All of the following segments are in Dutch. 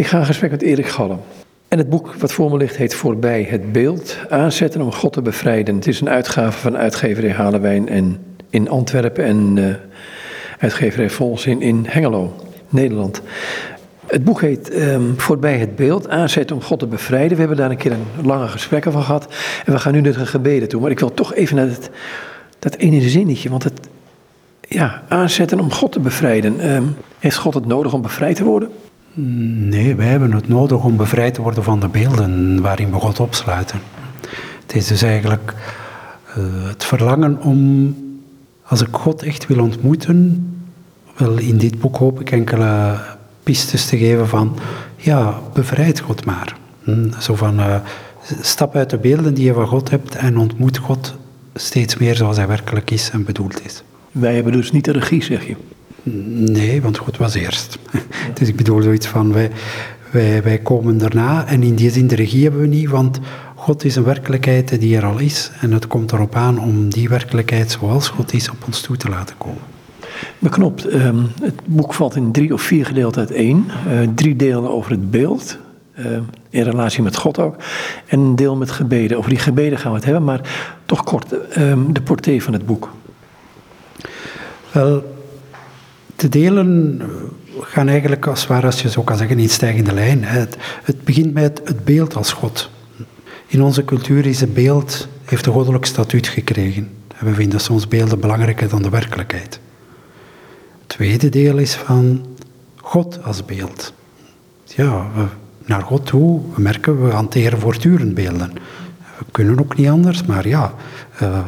Ik ga in gesprek met Erik Gallen. En het boek wat voor me ligt heet Voorbij het beeld. Aanzetten om God te bevrijden. Het is een uitgave van uitgeverij Halewijn en in Antwerpen en uh, uitgeverij Volzin in Hengelo, Nederland. Het boek heet um, Voorbij het beeld, aanzetten om God te bevrijden. We hebben daar een keer een lange gesprek over gehad. En we gaan nu naar de gebeden toe. Maar ik wil toch even naar het, dat ene zinnetje. Want het, ja, aanzetten om God te bevrijden. Um, heeft God het nodig om bevrijd te worden? Nee, wij hebben het nodig om bevrijd te worden van de beelden waarin we God opsluiten. Het is dus eigenlijk uh, het verlangen om, als ik God echt wil ontmoeten, wel in dit boek hoop ik enkele pistes te geven van, ja, bevrijd God maar. Hm, zo van, uh, stap uit de beelden die je van God hebt en ontmoet God steeds meer zoals hij werkelijk is en bedoeld is. Wij hebben dus niet de regie, zeg je? Nee, want God was eerst. dus ik bedoel zoiets van, wij, wij, wij komen daarna en in die zin de regie hebben we niet, want God is een werkelijkheid die er al is en het komt erop aan om die werkelijkheid zoals God is op ons toe te laten komen. Beknopt, um, het boek valt in drie of vier gedeelten uiteen. Uh, drie delen over het beeld, uh, in relatie met God ook. En een deel met gebeden. Over die gebeden gaan we het hebben, maar toch kort, um, de portée van het boek. Wel, de delen gaan eigenlijk als waar, als je zo kan zeggen, in stijgende lijn. Het, het begint met het beeld als God. In onze cultuur is het beeld, heeft een goddelijk statuut gekregen. En we vinden soms beelden belangrijker dan de werkelijkheid. Het tweede deel is van God als beeld. Ja, naar God toe, we merken, we hanteren voortdurend beelden. We kunnen ook niet anders, maar ja, uh,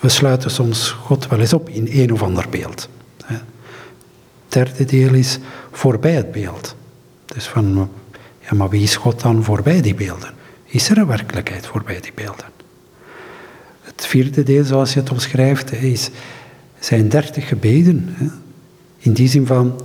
we sluiten soms God wel eens op in een of ander beeld derde deel is voorbij het beeld. Dus van, ja, maar wie is God dan voorbij die beelden? Is er een werkelijkheid voorbij die beelden? Het vierde deel, zoals je het omschrijft, is, zijn dertig gebeden. Hè? In die zin van,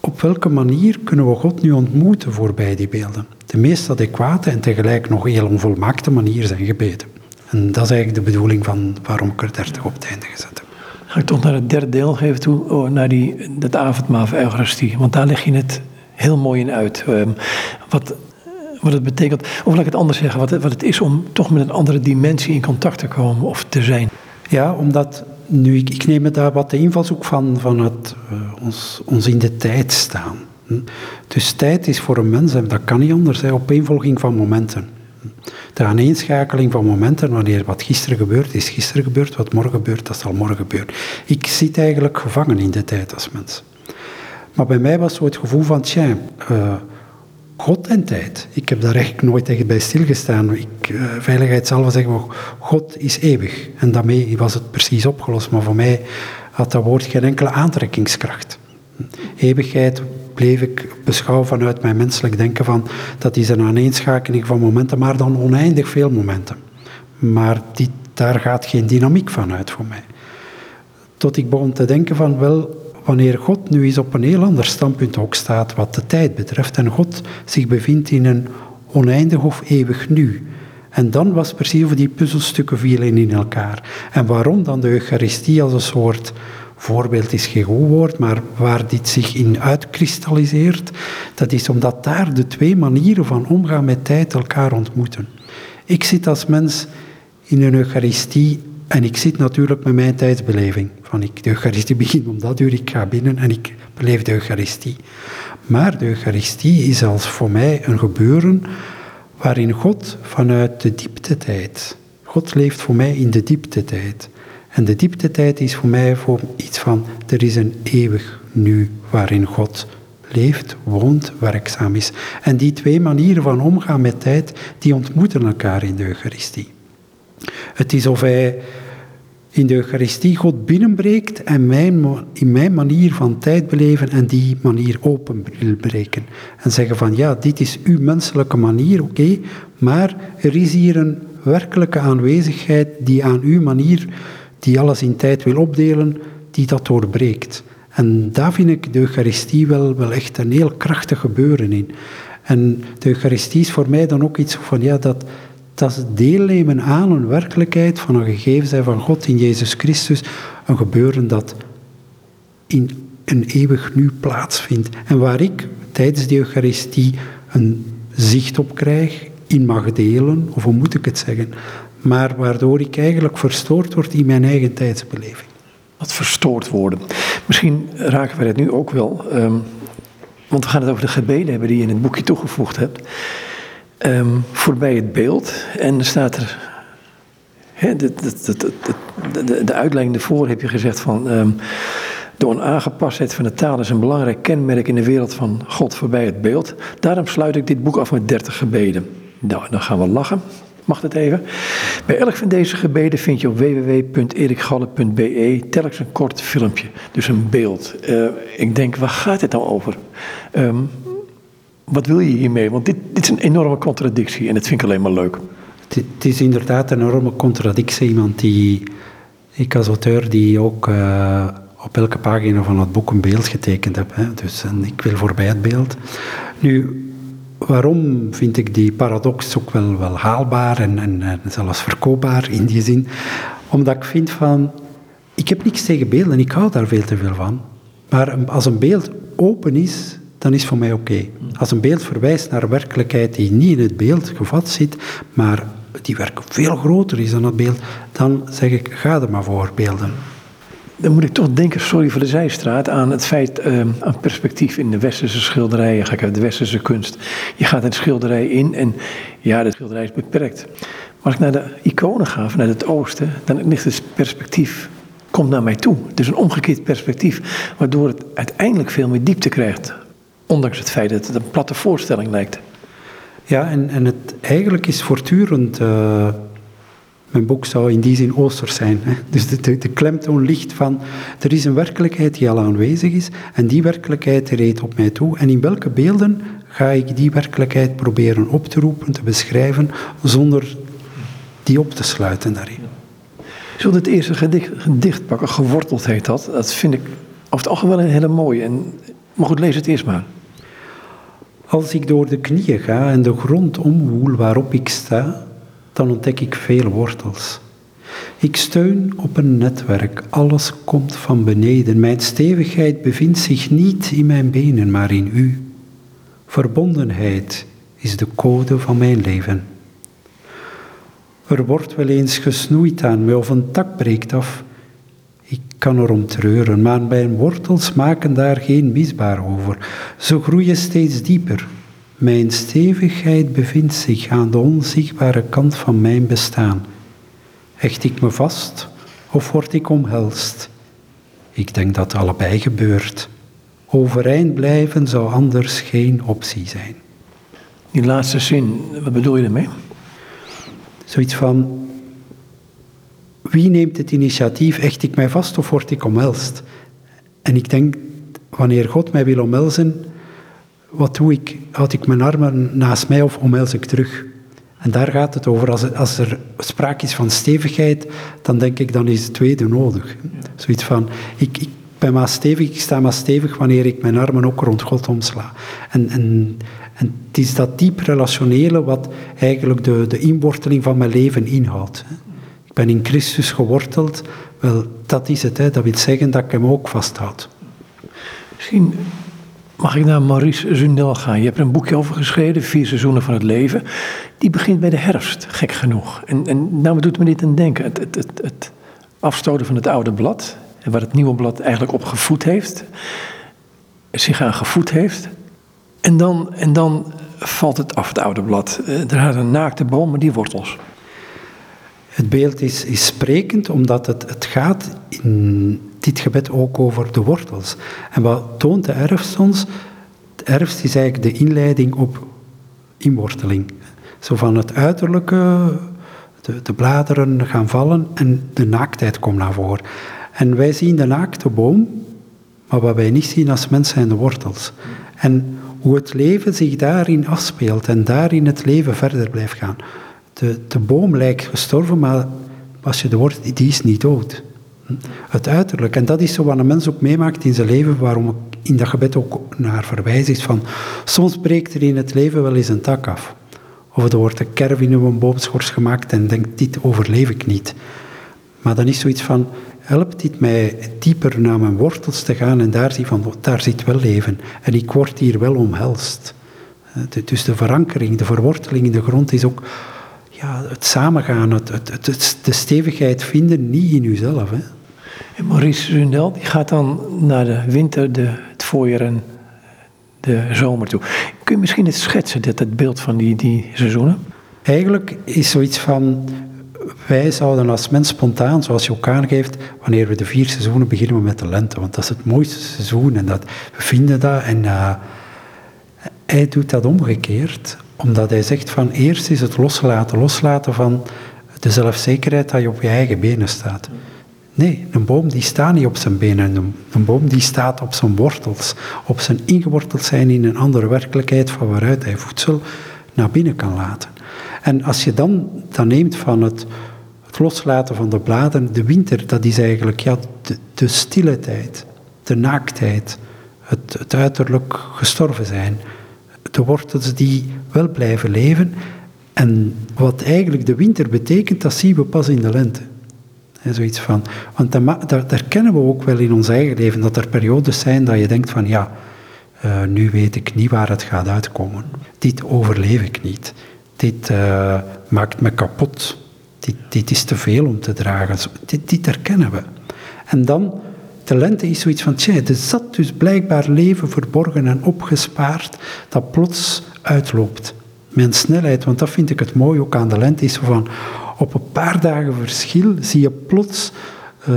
op welke manier kunnen we God nu ontmoeten voorbij die beelden? De meest adequate en tegelijk nog heel onvolmaakte manier zijn gebeden. En dat is eigenlijk de bedoeling van waarom ik er dertig op het einde gezet heb ga ik toch naar het derde deel geven toe, oh, naar die, dat avondmaal van Eucharistie. Want daar leg je het heel mooi in uit. Um, wat, wat het betekent, of laat ik het anders zeggen, wat het, wat het is om toch met een andere dimensie in contact te komen of te zijn. Ja, omdat nu, ik, ik neem het daar wat de invalshoek van, van het, uh, ons, ons in de tijd staan. Hm? Dus tijd is voor een mens, en dat kan niet anders, hè, opeenvolging van momenten. De aaneenschakeling van momenten, wanneer wat gisteren gebeurt, is gisteren gebeurd, wat morgen gebeurt, dat zal morgen gebeuren. Ik zit eigenlijk gevangen in de tijd als mens. Maar bij mij was zo het gevoel van, tja, uh, God en tijd. Ik heb daar eigenlijk nooit echt bij stilgestaan. Ik, uh, veiligheid zal zeggen, God is eeuwig. En daarmee was het precies opgelost. Maar voor mij had dat woord geen enkele aantrekkingskracht. Eeuwigheid bleef ik beschouwen vanuit mijn menselijk denken van dat is een aaneenschakeling van momenten, maar dan oneindig veel momenten. Maar die, daar gaat geen dynamiek van uit voor mij. Tot ik begon te denken van wel, wanneer God nu eens op een heel ander standpunt ook staat wat de tijd betreft en God zich bevindt in een oneindig of eeuwig nu. En dan was precies of die puzzelstukken vielen in elkaar. En waarom dan de Eucharistie als een soort voorbeeld is geen goed woord, maar waar dit zich in uitkristalliseert, dat is omdat daar de twee manieren van omgaan met tijd elkaar ontmoeten. Ik zit als mens in een Eucharistie en ik zit natuurlijk met mijn tijdsbeleving. Van ik, de Eucharistie begint om dat uur, ik ga binnen en ik beleef de Eucharistie. Maar de Eucharistie is als voor mij een gebeuren waarin God vanuit de diepte tijd, God leeft voor mij in de diepte tijd. En de dieptetijd is voor mij voor iets van, er is een eeuwig nu waarin God leeft, woont, werkzaam is. En die twee manieren van omgaan met tijd, die ontmoeten elkaar in de Eucharistie. Het is of hij in de Eucharistie God binnenbreekt en mijn, in mijn manier van tijd beleven en die manier openbreken. En zeggen van ja, dit is uw menselijke manier, oké, maar er is hier een werkelijke aanwezigheid die aan uw manier die alles in tijd wil opdelen, die dat doorbreekt. En daar vind ik de Eucharistie wel, wel echt een heel krachtig gebeuren in. En de Eucharistie is voor mij dan ook iets van, ja, dat, dat deelnemen aan een werkelijkheid van een gegeven zijn van God in Jezus Christus, een gebeuren dat in een eeuwig nu plaatsvindt. En waar ik tijdens de Eucharistie een zicht op krijg, in mag delen, of hoe moet ik het zeggen, maar waardoor ik eigenlijk verstoord word in mijn eigen tijdsbeleving. Wat verstoord worden. Misschien raken we het nu ook wel, ehm, want we gaan het over de gebeden hebben die je in het boekje toegevoegd hebt. Um, voorbij het beeld en staat er, de, de, de, de, uitleiding ervoor heb je gezegd van... Um, de onaangepastheid van de taal is een belangrijk kenmerk in de wereld van God voorbij het beeld. Daarom sluit ik dit boek af met 30 gebeden. Nou, dan gaan we lachen. Mag dat even? Bij elk van deze gebeden vind je op www.erikgalle.be telkens een kort filmpje, dus een beeld. Uh, ik denk, waar gaat het nou over? Um, wat wil je hiermee? Want dit, dit is een enorme contradictie en dat vind ik alleen maar leuk. Het, is inderdaad een enorme contradictie. Iemand die, ik als auteur, die ook uh, op elke pagina van het boek een beeld getekend heb. Hè. Dus ik wil voorbij het beeld. Nu, waarom vind ik die paradox ook wel, wel haalbaar en, en, zelfs verkoopbaar in die zin? Omdat ik vind van, ik heb niks tegen beelden, ik hou daar veel te veel van. Maar als een beeld open is, dan is voor mij oké. Als een beeld verwijst naar werkelijkheid die niet in het beeld gevat zit, maar die werkelijk veel groter is dan het beeld, dan zeg ik, ga er maar voor, beelden dan moet ik toch denken, sorry voor de zijstraat, aan het feit, uh, aan perspectief in de westerse schilderijen. Ga ik uit de westerse kunst. Je gaat een schilderij in en ja, de schilderij is beperkt. Maar als ik naar de iconen ga, vanuit het oosten, dan ligt het perspectief, komt naar mij toe. Het is een omgekeerd perspectief, waardoor het uiteindelijk veel meer diepte krijgt. Ondanks het feit dat het een platte voorstelling lijkt. Ja, en, en het eigenlijk is voortdurend... Uh mijn boek zou in die zin oosters zijn. Hè. Dus de, de, de, klemtoon ligt van, er is een werkelijkheid die al aanwezig is en die werkelijkheid reed op mij toe. En in welke beelden ga ik die werkelijkheid proberen op te roepen, te beschrijven, zonder die op te sluiten daarin. Zullen het eerste gedicht, gedicht pakken, geworteld heet dat. Dat vind ik over het algemeen een hele mooie. En, maar goed, lees het eerst maar. Als ik door de knieën ga en de grond omwoel waarop ik sta, dan ontdek ik veel wortels. Ik steun op een netwerk, alles komt van beneden. Mijn stevigheid bevindt zich niet in mijn benen, maar in u. Verbondenheid is de code van mijn leven. Er wordt wel eens gesnoeid aan me of een tak breekt af. Ik kan erom treuren, maar mijn wortels maken daar geen misbaar over. Ze groeien steeds dieper, mijn stevigheid bevindt zich aan de onzichtbare kant van mijn bestaan. Hecht ik me vast of word ik omhelst? Ik denk dat allebei gebeurt. Overeind blijven zou anders geen optie zijn. Die laatste zin, wat bedoel je ermee? Zoiets van, wie neemt het initiatief? Hecht ik mij vast of word ik omhelst? En ik denk, wanneer God mij wil omhelzen, wat doe ik? Houd ik mijn armen naast mij of omhels ik terug? En daar gaat het over. Als, als er sprake is van stevigheid, dan denk ik, dan is het tweede nodig. Zoiets van, ik, ben maar stevig, ik sta maar stevig wanneer ik mijn armen ook rond God omsla. En, en, en het is dat diep relationele wat eigenlijk de, de inworteling van mijn leven inhoudt. Ik ben in Christus geworteld, wel, dat is het. Hè. Dat wil zeggen dat ik hem ook vasthoud. Misschien Mag ik naar Maurice Zundel gaan? Je hebt een boekje over geschreven, Vier Seizoenen van het Leven. Die begint bij de herfst, gek genoeg. En, en nou doet me dit aan denken. Het, het, het, afstoten van het oude blad. En waar het nieuwe blad eigenlijk op gevoed heeft. Zich aan gevoed heeft. En dan, en dan valt het af, het oude blad. Eh, er gaat een naakte boom die wortels. Het beeld is, is sprekend omdat het, het gaat in dit gebed ook over de wortels. En wat toont de erfst ons? De erfst is eigenlijk de inleiding op inworteling. Zo van het uiterlijke, de, de bladeren gaan vallen en de naaktheid komt naar voren. En wij zien de naakte boom, maar wat wij niet zien als mens zijn de wortels. En hoe het leven zich daarin afspeelt en daarin het leven verder blijft gaan. De, de boom lijkt gestorven, maar als je de wortel, die is niet dood. Het uiterlijk. En dat is zo wat een mens ook meemaakt in zijn leven, waarom ik in dat gebed ook naar verwijs is van, soms breekt er in het leven wel eens een tak af. Of er wordt een kerf in een boomschors gemaakt en denkt, dit overleef ik niet. Maar dan is zoiets van, helpt dit mij dieper naar mijn wortels te gaan en daar zie van, daar zit wel leven. En ik word hier wel omhelst. Dus de verankering, de verworteling in de grond is ook ja, het samengaan, het, het, het, de stevigheid vinden, niet in uzelf. Hè. En Maurice Zundel die gaat dan naar de winter, de, het voorjaar en de zomer toe. Kun je misschien het schetsen, dit, het beeld van die, die seizoenen? Eigenlijk is zoiets van, wij zouden als mens spontaan, zoals je ook aangeeft, wanneer we de vier seizoenen beginnen we met de lente, want dat is het mooiste seizoen en dat, we vinden dat en uh, hij doet dat omgekeerd, omdat hij zegt van eerst is het loslaten, loslaten van de zelfzekerheid dat je op je eigen benen staat. Nee, een boom die staat niet op zijn benen. Een, boom die staat op zijn wortels. Op zijn ingeworteld zijn in een andere werkelijkheid van waaruit hij voedsel naar binnen kan laten. En als je dan, dan neemt van het, loslaten van de bladeren, de winter, dat is eigenlijk ja, de, de stille tijd, de naaktheid, het uiterlijk gestorven zijn, de wortels die wel blijven leven. En wat eigenlijk de winter betekent, dat zien we pas in de lente. Zoiets van, want daar, daar, kennen we ook wel in ons eigen leven, dat er periodes zijn dat je denkt van ja, uh, nu weet ik niet waar het gaat uitkomen. Dit overleef ik niet. Dit uh, maakt me kapot. Dit, dit, is te veel om te dragen. Dit, dit herkennen we. En dan, de lente is zoiets van, tja, er zat dus blijkbaar leven verborgen en opgespaard dat plots uitloopt. Een snelheid, want dat vind ik het mooi ook aan de lente, is van, op een paar dagen verschil zie je plots uh,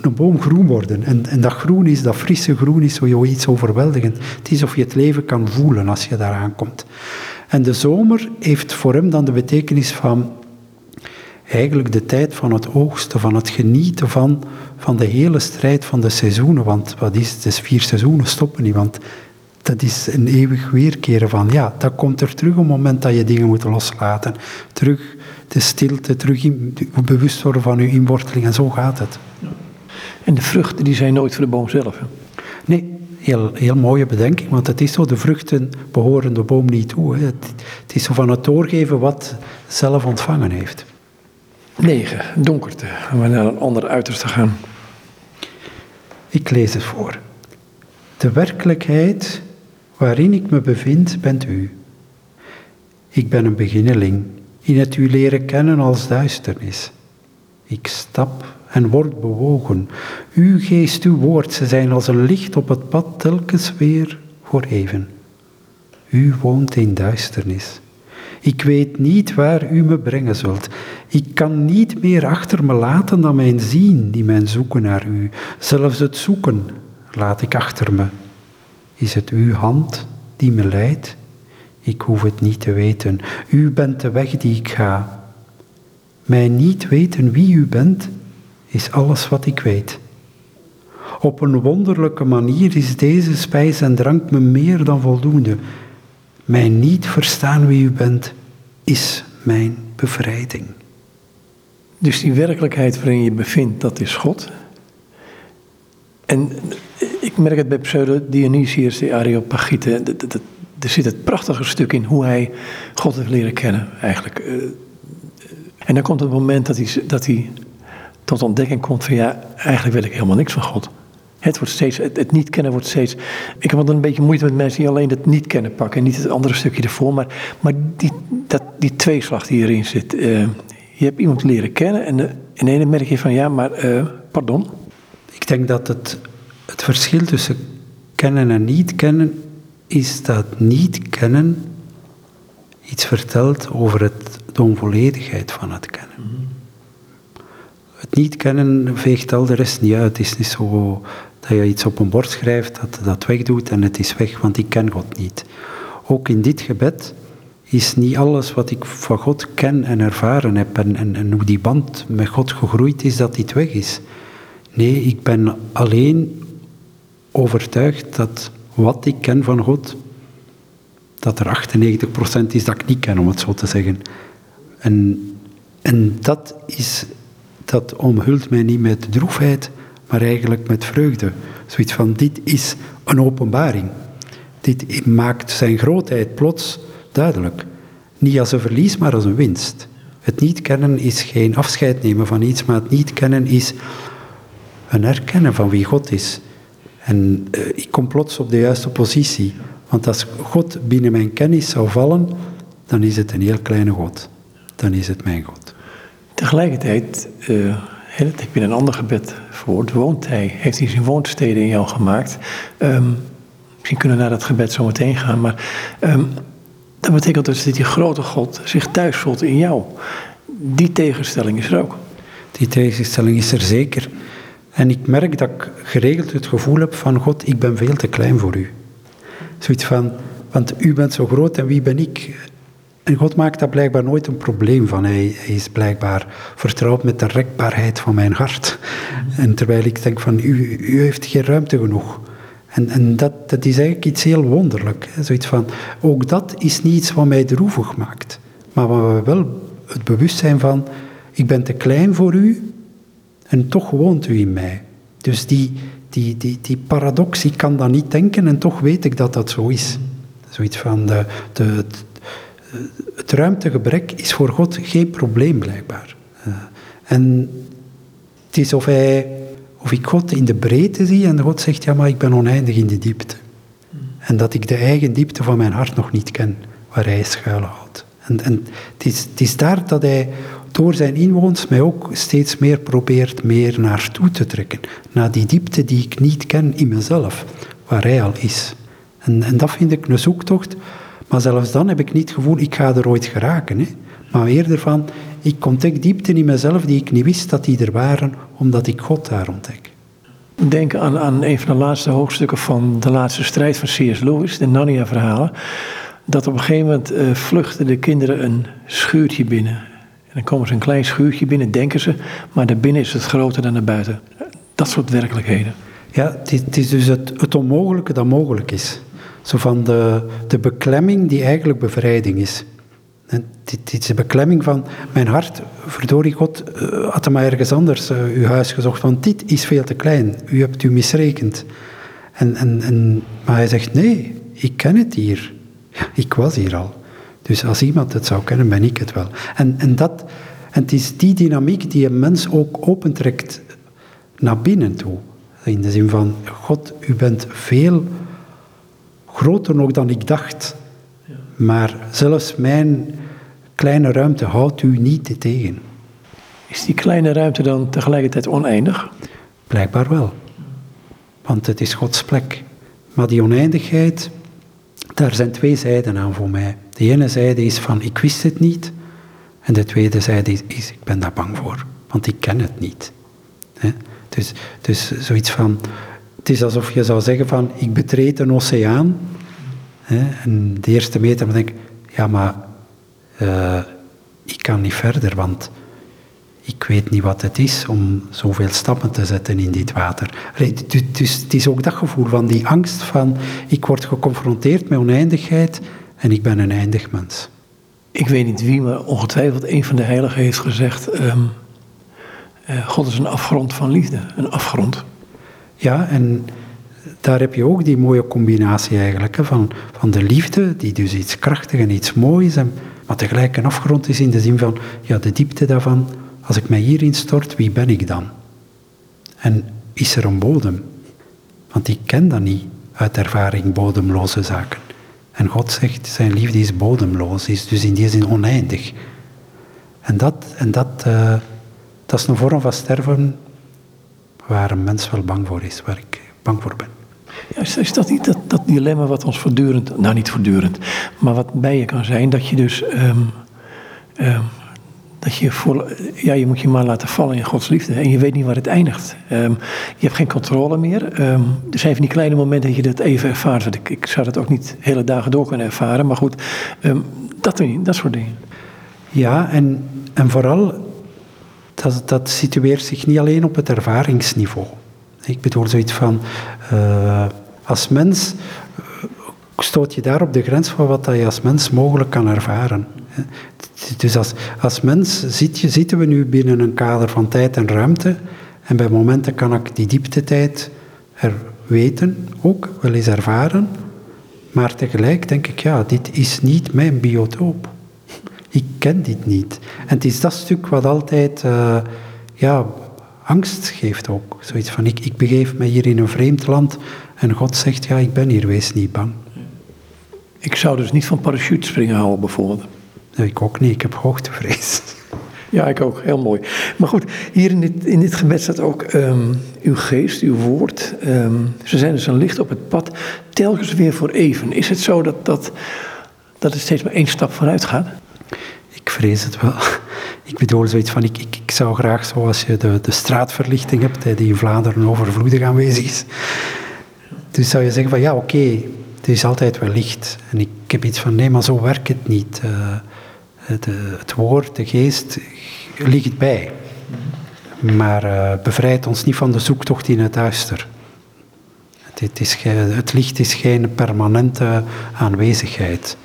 een boom groen worden. En, en dat groen is, dat frisse groen is zoiets overweldigend. Het is of je het leven kan voelen als je daaraan komt. En de zomer heeft voor hem dan de betekenis van eigenlijk de tijd van het oogsten, van het genieten van, van de hele strijd van de seizoenen. Want wat is het? is vier seizoenen stoppen niet, want dat is een eeuwig weerkeren van, ja, dat komt er terug op het moment dat je dingen moet loslaten. Terug de stilte, terug in, bewust worden van je inworteling en zo gaat het. En de vruchten die zijn nooit voor de boom zelf? Hè? Nee, heel, heel mooie bedenking, want het is zo, de vruchten behoren de boom niet toe. Hè. Het, het, is zo van het doorgeven wat zelf ontvangen heeft. 9. Donkerte. Om naar een ander uiterste gaan. Ik lees het voor. De werkelijkheid waarin ik me bevind, bent u. Ik ben een beginneling in het u leren kennen als duisternis. Ik stap en word bewogen. Uw geest, uw woord, ze zijn als een licht op het pad telkens weer voor even. U woont in duisternis. Ik weet niet waar u me brengen zult. Ik kan niet meer achter me laten dan mijn zien, die mijn zoeken naar u. Zelfs het zoeken laat ik achter me. Is het uw hand die me leidt? Ik hoef het niet te weten. U bent de weg die ik ga. Mij niet weten wie u bent, is alles wat ik weet. Op een wonderlijke manier is deze spijs en drank me meer dan voldoende. Mij niet verstaan wie u bent, is mijn bevrijding. Dus die werkelijkheid waarin je bevindt, dat is God. En ik merk het bij pseudo-Dionysius, de Areopagite, er zit het prachtige stuk in hoe hij God heeft leren kennen, eigenlijk. Eh, en dan komt het moment dat hij, dat hij tot ontdekking komt van ja, eigenlijk wil ik helemaal niks van God. Het, wordt steeds, het, niet kennen wordt steeds. Ik heb dan een beetje moeite met mensen die alleen het niet kennen pakken en niet het andere stukje ervoor. Maar, maar die, dat, die tweeslag die erin zit. Uh, je hebt iemand leren kennen en in ene merk je van ja, maar uh, pardon. Ik denk dat het, het verschil tussen kennen en niet kennen is dat niet kennen iets vertelt over het, de onvolledigheid van het kennen. Het niet kennen veegt al de rest niet uit. Het is niet zo dat je iets op een bord schrijft, dat dat wegdoet en het is weg, want ik ken God niet. Ook in dit gebed is niet alles wat ik van God ken en ervaren heb en, en, en hoe die band met God gegroeid is, dat dit weg is. Nee, ik ben alleen overtuigd dat wat ik ken van God, dat er 98% is dat ik niet ken, om het zo te zeggen. En, en dat, is, dat omhult mij niet met droefheid, maar eigenlijk met vreugde. Zoiets van, dit is een openbaring. Dit maakt zijn grootheid plots duidelijk. Niet als een verlies, maar als een winst. Het niet kennen is geen afscheid nemen van iets, maar het niet kennen is een erkennen van wie God is. En uh, ik kom plots op de juiste positie. Want als God binnen mijn kennis zou vallen, dan is het een heel kleine God. Dan is het mijn God. Tegelijkertijd, uh, heb je een ander gebed voor, woont hij, heeft hij zijn woonsteden in jou gemaakt. Um, misschien kunnen we naar dat gebed zo meteen gaan, maar um, dat betekent dus dat die grote God zich thuis voelt in jou. Die tegenstelling is er ook. Die tegenstelling is er zeker. En ik merk dat ik geregeld het gevoel heb van God, ik ben veel te klein voor u. Zoiets van, want u bent zo groot en wie ben ik? En God maakt daar blijkbaar nooit een probleem van. Hij, is blijkbaar vertrouwd met de rekbaarheid van mijn hart. En terwijl ik denk van, u, u heeft geen ruimte genoeg. En, en dat, dat is eigenlijk iets heel wonderlijk. Zoiets van, ook dat is niet iets wat mij droevig maakt. Maar waar we wel het bewustzijn van, ik ben te klein voor u en toch woont u in mij. Dus die, die, die, die paradox, ik kan dat niet denken en toch weet ik dat dat zo is. Zoiets van, de, de, het ruimtegebrek is voor God geen probleem blijkbaar. Uh, en het is of, hij, of ik God in de breedte zie en God zegt, ja maar ik ben oneindig in de diepte. En dat ik de eigen diepte van mijn hart nog niet ken, waar hij schuilhoudt. En, en het, is, het is daar dat hij door zijn inwoners mij ook steeds meer probeert meer naartoe te trekken. Naar die diepte die ik niet ken in mezelf, waar hij al is. En, en dat vind ik een zoektocht. Maar zelfs dan heb ik niet het gevoel, ik ga er ooit geraken. Hè. Maar eerder van, ik ontdek diepten in mezelf die ik niet wist dat die er waren, omdat ik God daar ontdek. Denk aan, aan een van de laatste hoofdstukken van de laatste strijd van C.S. Lewis, de Narnia-verhalen. Dat op een gegeven moment uh, vluchten de kinderen een schuurtje binnen. Dan komen ze een klein schuurtje binnen, denken ze, maar daarbinnen is het groter dan naar buiten. Dat soort werkelijkheden. Ja, het is dus het, het onmogelijke dat mogelijk is. Zo van de, de beklemming die eigenlijk bevrijding is. En is de beklemming van mijn hart. Verdorie God, uh, had maar ergens anders uh, uw huis gezocht, want dit is veel te klein. U hebt u misrekend. En, en, en, maar hij zegt, nee, ik ken het hier. Ik was hier al. Dus als iemand het zou kennen, ben ik het wel. En, en, dat, en het is die dynamiek die een mens ook opentrekt naar binnen toe. In de zin van, God, u bent veel groter nog dan ik dacht. Maar zelfs mijn kleine ruimte houdt u niet tegen. Is die kleine ruimte dan tegelijkertijd oneindig? Blijkbaar wel. Want het is Gods plek. Maar die oneindigheid, daar zijn twee zijden aan voor mij. De ene zijde is van ik wist het niet. En de tweede zijde is, ik ben daar bang voor. Want ik ken het niet. Dus, dus zoiets van, het is alsof je zou zeggen van, ik betreed een oceaan. En de eerste meter denk ik, ja maar uh, ik kan niet verder, want ik weet niet wat het is om zoveel stappen te zetten in dit water. Dus het is ook dat gevoel van die angst van, ik word geconfronteerd met oneindigheid en ik ben een eindig mens. Ik weet niet wie, maar ongetwijfeld een van de heiligen heeft gezegd, um, uh, God is een afgrond van liefde, een afgrond. Ja, en daar heb je ook die mooie combinatie eigenlijk, hè, van, van de liefde, die dus iets krachtig en iets moois, en, maar tegelijk een afgrond is in de zin van, ja, de diepte daarvan, als ik mij hierin stort, wie ben ik dan? En is er een bodem? Want ik ken dat niet uit ervaring, bodemloze zaken. En God zegt, zijn liefde is bodemloos, is dus in die zin oneindig. En dat, en dat, uh, dat is een vorm van sterven waar een mens wel bang voor is, waar ik bang voor ben. Ja, is, dat niet dat, dat, dilemma wat ons voortdurend, nou niet voortdurend, maar wat bij je kan zijn, dat je dus, um, um, dat je ja, je moet je maar laten vallen in Gods liefde en je weet niet waar het eindigt. Um, je hebt geen controle meer. er zijn van die kleine momenten dat je dat even ervaart. Ik, ik zou dat ook niet hele dagen door kunnen ervaren, maar goed, dat, dat soort dingen. Ja, en, en vooral dat, dat situeert zich niet alleen op het ervaringsniveau. Ik bedoel zoiets van, uh, als mens uh, stoot je daar op de grens van wat je als mens mogelijk kan ervaren. Dus als, als mens je, zitten we nu binnen een kader van tijd en ruimte en bij momenten kan ik die dieptetijd er weten, ook wel eens ervaren, maar tegelijk denk ik, ja, dit is niet mijn biotoop. Ik ken dit niet. En het is dat stuk wat altijd, uh, ja, angst geeft ook. Zoiets van, ik, ik begeef me hier in een vreemd land en God zegt, ja, ik ben hier, wees niet bang. Ik zou dus niet van parachute springen houden, bijvoorbeeld. Nee, ik ook niet, ik heb hoogtevrees. Ja, ik ook. Heel mooi. Maar goed, hier in dit, in dit gebed staat ook ehm, uw geest, uw woord. Ehm, ze zijn dus een licht op het pad, telkens weer voor even. Is het zo dat, dat, dat het steeds maar één stap vooruit gaat? Ik vrees het wel. Ik bedoel zoiets van, ik, ik, ik zou graag zoals je de, de straatverlichting hebt, die in Vlaanderen overvloedig aanwezig is. Dus zou je zeggen van, ja oké, het is altijd wel licht. En ik heb iets van, nee, maar zo werkt het niet. Uh, het, het, woord, de geest, ligt bij. Maar uh, bevrijdt ons niet van de zoektocht in het duister. Het, is, het licht is geen permanente aanwezigheid.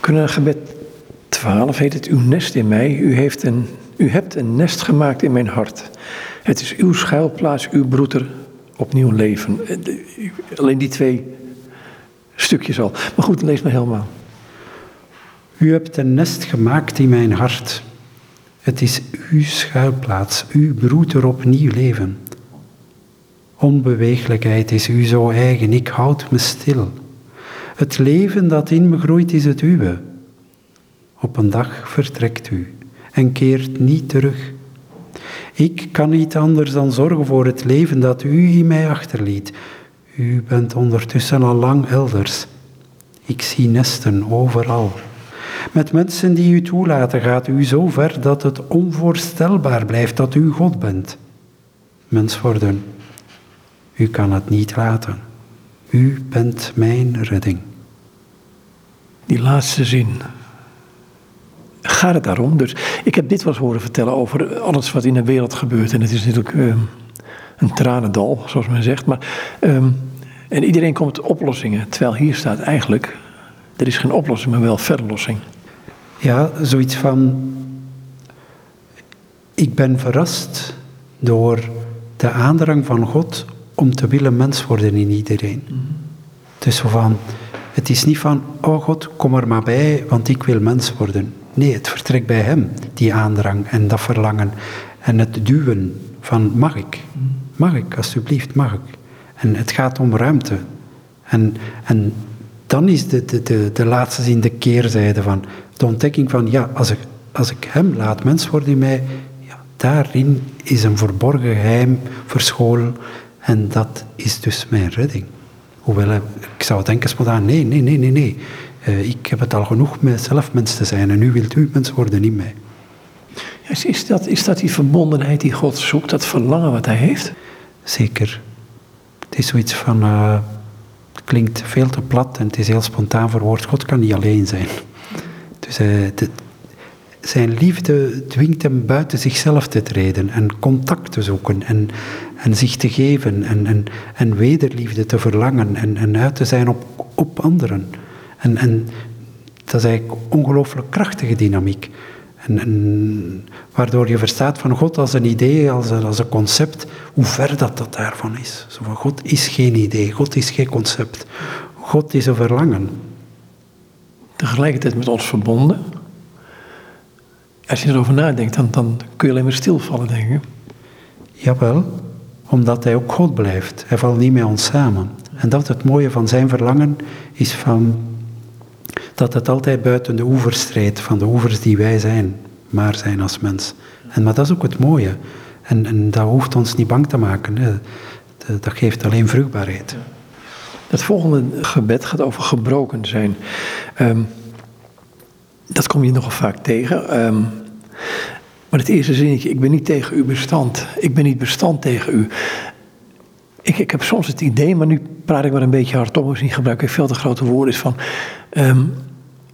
Kunnen gebed 12 heet het, uw nest in mij. U, heeft een, u hebt een nest gemaakt in mijn hart. Het is uw schuilplaats, uw broeder, opnieuw leven. Alleen die twee stukjes al. Maar goed, lees maar helemaal. U hebt een nest gemaakt in mijn hart. Het is uw schuilplaats, uw broeder opnieuw leven. Onbeweeglijkheid is u zo eigen, ik houd me stil. Het leven dat in me groeit is het uwe. Op een dag vertrekt u en keert niet terug. Ik kan niet anders dan zorgen voor het leven dat u in mij achterliet. U bent ondertussen al lang elders. Ik zie nesten overal. Met mensen die u toelaten gaat u zo ver dat het onvoorstelbaar blijft dat u God bent. Mens worden, u kan het niet laten. U bent mijn redding. Die laatste zin, gaat het daarom. Dus ik heb dit eens horen vertellen over alles wat in de wereld gebeurt. En het is natuurlijk uh, een tranendal, zoals men zegt. Maar, um, en iedereen komt oplossingen. Terwijl hier staat eigenlijk, er is geen oplossing, maar wel verlossing. Ja, zoiets van, ik ben verrast door de aandrang van God om te willen mens worden in iedereen. Mm -hmm. Dus van, het is niet van, oh God, kom er maar bij, want ik wil mens worden. Nee, het vertrekt bij hem, die aandrang en dat verlangen. En het duwen van mag ik, mag ik, alsjeblieft, mag ik. En het gaat om ruimte. En, en dan is de, de, de, de laatste zin de keerzijde van de ontdekking van, ja, als ik, als ik hem laat mens worden in mij, ja, daarin is een verborgen geheim verscholen en dat is dus mijn redding. Hoewel, ik zou denken spontaan, nee, nee, nee, nee, nee. Uh, ik heb het al genoeg met zelf mens te zijn en nu wilt u mens worden in mij. Is, is, dat, is dat die verbondenheid die God zoekt, dat verlangen wat hij heeft? Zeker. Het is zoiets van, uh, het klinkt veel te plat en het is heel spontaan verwoord. God kan niet alleen zijn. Dus de, zijn liefde dwingt hem buiten zichzelf te treden en contact te zoeken en, en zich te geven en, en, en wederliefde te verlangen en, en uit te zijn op, op anderen. En, en dat is eigenlijk ongelooflijk krachtige dynamiek. En, en, waardoor je verstaat van God als een idee, als een, als een concept, hoe ver dat, dat daarvan is. Zo van God is geen idee, God is geen concept. God is een verlangen. Tegelijkertijd met ons verbonden. Als je erover nadenkt, dan, dan kun je alleen maar stilvallen, denk ik. Jawel, omdat hij ook God blijft. Hij valt niet met ons samen. En dat het mooie van zijn verlangen is van dat het altijd buiten de oevers strijdt, van de oevers die wij zijn, maar zijn als mens. En, maar dat is ook het mooie. En, en dat hoeft ons niet bang te maken. Hè. Dat geeft alleen vruchtbaarheid. Het volgende gebed gaat over gebroken zijn. Um, dat kom je nogal vaak tegen. Um, maar het eerste zinnetje, ik ben niet tegen uw bestand. Ik ben niet bestand tegen u. Ik, ik heb soms het idee, maar nu praat ik maar een beetje hardop, misschien gebruik ik veel te grote woorden, is van, um,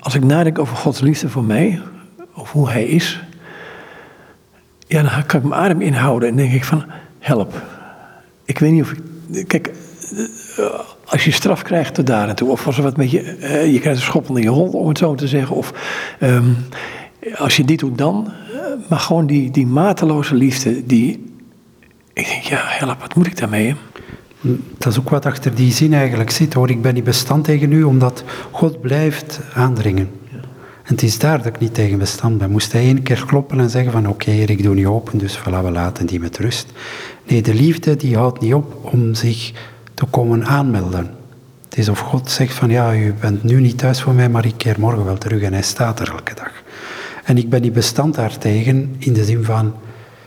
als ik nadenk over Gods liefde voor mij, of hoe Hij is, ja, dan kan ik mijn adem inhouden en denk ik van, help. Ik weet niet of ik, kijk, eh, als je straf krijgt tot daar en toe, of als er wat met je, uh, je krijgt een schop onder je hond, om het zo te zeggen, of um, als je dit doet dan, uh, maar gewoon die, die mateloze liefde, die, ik denk, ja, help, wat moet ik daarmee? Dat is ook wat achter die zin eigenlijk zit hoor. Ik ben niet bestand tegen u, omdat God blijft aandringen. En het is daar dat ik niet tegen bestand ben. Moest hij één keer kloppen en zeggen van oké, ik doe niet open, dus voilà, we laten die met rust. Nee, de liefde die houdt niet op om zich te komen aanmelden. Het is of God zegt van ja, u bent nu niet thuis voor mij, maar ik keer morgen wel terug en hij staat er elke dag. En ik ben niet bestand daartegen in de zin van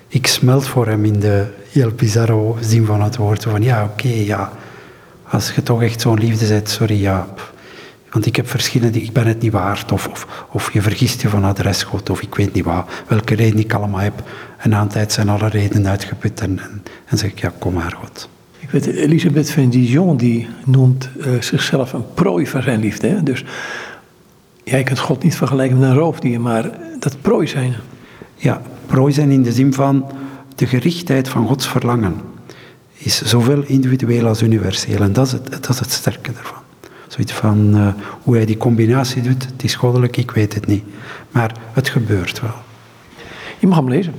ik smelt voor hem in de heel bizarre zin van het woord. Van ja, oké, ja, als je toch echt zo'n liefde bent, sorry, ja. Want ik heb verschillende, ik ben het niet waard, of, of, of je vergist je van adres, God, of ik weet niet wat, welke reden ik allemaal heb. En na een tijd zijn alle redenen uitgeput en, en, en zeg ik, ja, kom maar, God. Ik weet, Elisabeth van Dijon, die noemt uh, zichzelf een prooi van zijn liefde. Hè? Dus jij kunt God niet vergelijken met een roofdier, maar dat prooi zijn. Ja, prooi zijn in de zin van de gerichtheid van Gods verlangen is zowel individueel als universeel. En dat is het, dat is het sterke ervan. Zoiets van uh, hoe hij die combinatie doet, het is goddelijk, ik weet het niet. Maar het gebeurt wel. Je mag hem lezen.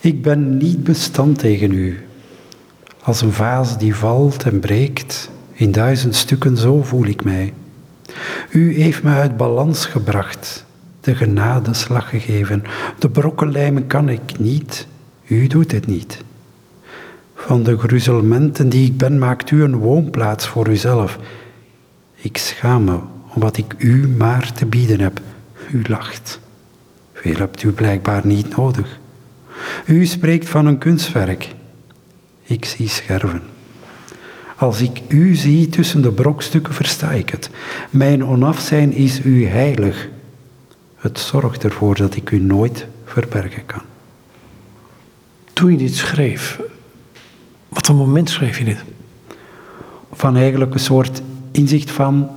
Ik ben niet bestand tegen u. Als een vaas die valt en breekt, in duizend stukken, zo voel ik mij. U heeft me uit balans gebracht, de genadeslag gegeven. De brokken lijmen kan ik niet, u doet het niet. Van de gruzelmenten die ik ben, maakt u een woonplaats voor uzelf. Ik schaam me om wat ik u maar te bieden heb. U lacht. Veel hebt u blijkbaar niet nodig. U spreekt van een kunstwerk. Ik zie scherven. Als ik u zie tussen de brokstukken, versta ik het. Mijn onafzijn is u heilig. Het zorgt ervoor dat ik u nooit verbergen kan. Toen je dit schreef, wat een moment schreef je dit? Van eigenlijk een soort inzicht van